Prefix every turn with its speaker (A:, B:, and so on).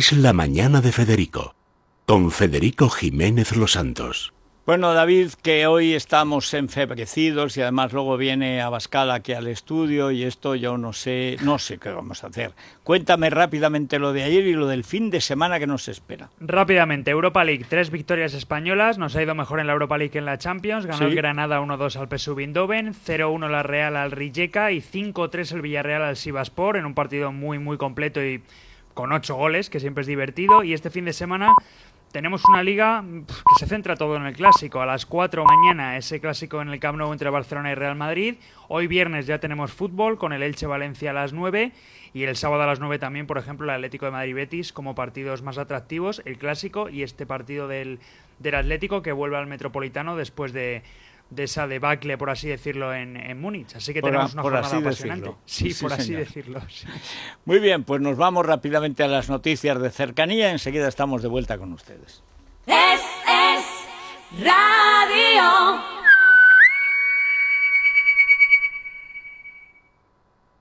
A: Es la mañana de Federico, con Federico Jiménez Los Santos.
B: Bueno, David, que hoy estamos enfebrecidos y además luego viene Abascal aquí al estudio y esto yo no sé, no sé qué vamos a hacer. Cuéntame rápidamente lo de ayer y lo del fin de semana que nos espera.
C: Rápidamente, Europa League, tres victorias españolas, nos ha ido mejor en la Europa League que en la Champions, ganó el Granada 1-2 al PSV Eindhoven, 0-1 la Real al Rijeka y 5-3 el Villarreal al Sivaspor en un partido muy muy completo y con ocho goles, que siempre es divertido y este fin de semana tenemos una liga que se centra todo en el clásico. A las 4 mañana ese clásico en el Camp Nou entre Barcelona y Real Madrid. Hoy viernes ya tenemos fútbol con el Elche Valencia a las 9 y el sábado a las 9 también, por ejemplo, el Atlético de Madrid Betis como partidos más atractivos, el clásico y este partido del, del Atlético que vuelve al Metropolitano después de de esa debacle, por así decirlo, en, en Múnich. Así que tenemos una jornada apasionante. Sí, por así decirlo.
B: Muy bien, pues nos vamos rápidamente a las noticias de cercanía. Enseguida estamos de vuelta con ustedes.
D: Es, es,